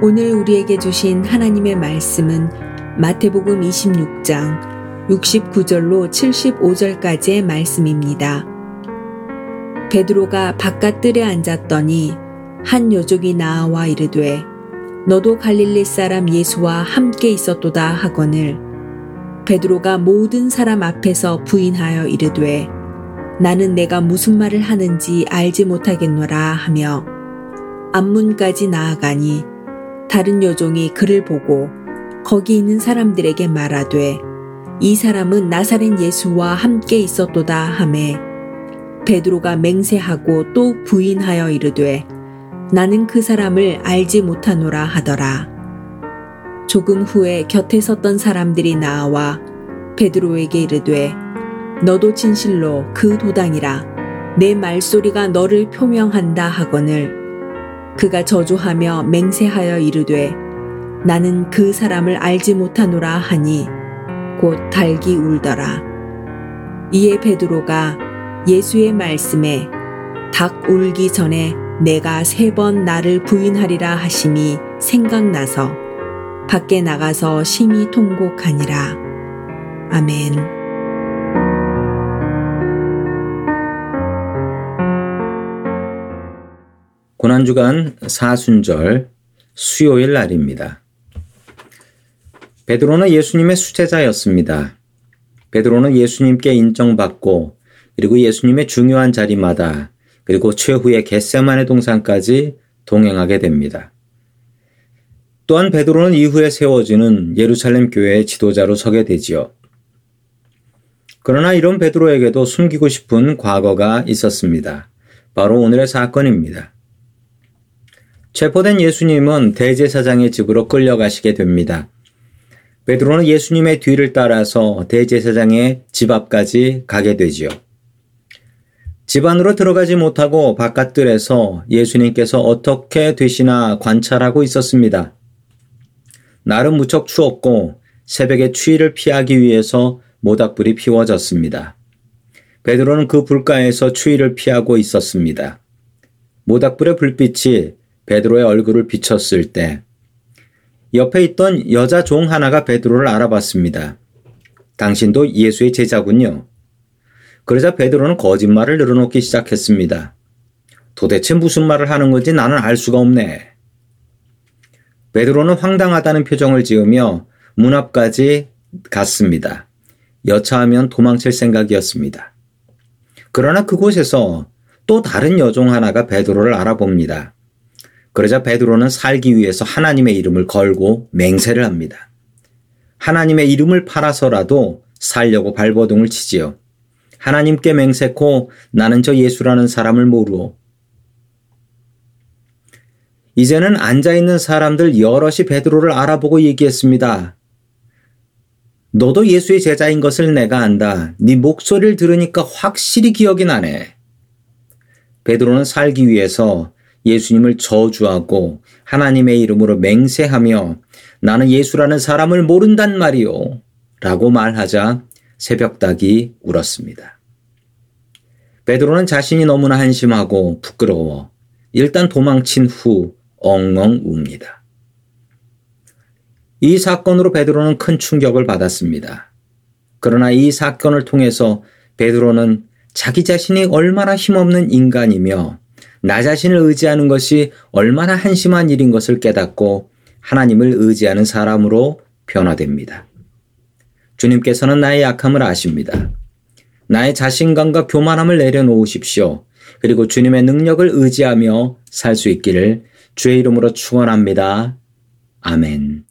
오늘 우리에게 주신 하나님의 말씀은 마태복음 26장 69절로 75절까지의 말씀입니다. 베드로가 바깥뜰에 앉았더니 한 여족이 나와 이르되 너도 갈릴리 사람 예수와 함께 있었도다 하거늘 베드로가 모든 사람 앞에서 부인하여 이르되 나는 내가 무슨 말을 하는지 알지 못하겠노라 하며 앞문까지 나아가니 다른 여종이 그를 보고 거기 있는 사람들에게 말하되 이 사람은 나사렛 예수와 함께 있었도다 하매 베드로가 맹세하고 또 부인하여 이르되 나는 그 사람을 알지 못하노라 하더라. 조금 후에 곁에 섰던 사람들이 나와 베드로에게 이르되 너도 진실로 그 도당이라 내 말소리가 너를 표명한다 하거늘 그가 저주하며 맹세하여 이르되 나는 그 사람을 알지 못하노라 하니 곧 달기 울더라. 이에 베드로가 예수의 말씀에 닭 울기 전에 내가 세 번 나를 부인하리라 하심이 생각나서 밖에 나가서 심히 통곡하니라. 아멘. 고난주간 사순절 수요일 날입니다. 베드로는 예수님의 수제자였습니다. 베드로는 예수님께 인정받고 그리고 예수님의 중요한 자리마다 그리고 최후의 겟세만의 동산까지 동행하게 됩니다. 또한 베드로는 이후에 세워지는 예루살렘 교회의 지도자로 서게 되지요. 그러나 이런 베드로에게도 숨기고 싶은 과거가 있었습니다. 바로 오늘의 사건입니다. 체포된 예수님은 대제사장의 집으로 끌려가시게 됩니다. 베드로는 예수님의 뒤를 따라서 대제사장의 집 앞까지 가게 되지요. 집 안으로 들어가지 못하고 바깥들에서 예수님께서 어떻게 되시나 관찰하고 있었습니다. 날은 무척 추웠고 새벽에 추위를 피하기 위해서 모닥불이 피워졌습니다. 베드로는 그 불가에서 추위를 피하고 있었습니다. 모닥불의 불빛이 베드로의 얼굴을 비쳤을 때 옆에 있던 여자 종 하나가 베드로를 알아봤습니다. 당신도 예수의 제자군요. 그러자 베드로는 거짓말을 늘어놓기 시작했습니다. 도대체 무슨 말을 하는 건지 나는 알 수가 없네. 베드로는 황당하다는 표정을 지으며 문 앞까지 갔습니다. 여차하면 도망칠 생각이었습니다. 그러나 그곳에서 또 다른 여종 하나가 베드로를 알아봅니다. 그러자 베드로는 살기 위해서 하나님의 이름을 걸고 맹세를 합니다. 하나님의 이름을 팔아서라도 살려고 발버둥을 치지요. 하나님께 맹세코 나는 저 예수라는 사람을 모르오. 이제는 앉아 있는 사람들 여럿이 베드로를 알아보고 얘기했습니다. 너도 예수의 제자인 것을 내가 안다. 네 목소리를 들으니까 확실히 기억이 나네. 베드로는 살기 위해서 예수님을 저주하고 하나님의 이름으로 맹세하며 나는 예수라는 사람을 모른단 말이오. 라고 말하자 새벽닭이 울었습니다. 베드로는 자신이 너무나 한심하고 부끄러워 일단 도망친 후 엉엉 웁니다. 이 사건으로 베드로는 큰 충격을 받았습니다. 그러나 이 사건을 통해서 베드로는 자기 자신이 얼마나 힘없는 인간이며 나 자신을 의지하는 것이 얼마나 한심한 일인 것을 깨닫고 하나님을 의지하는 사람으로 변화됩니다. 주님께서는 나의 약함을 아십니다. 나의 자신감과 교만함을 내려놓으십시오. 그리고 주님의 능력을 의지하며 살 수 있기를 주의 이름으로 축원합니다. 아멘.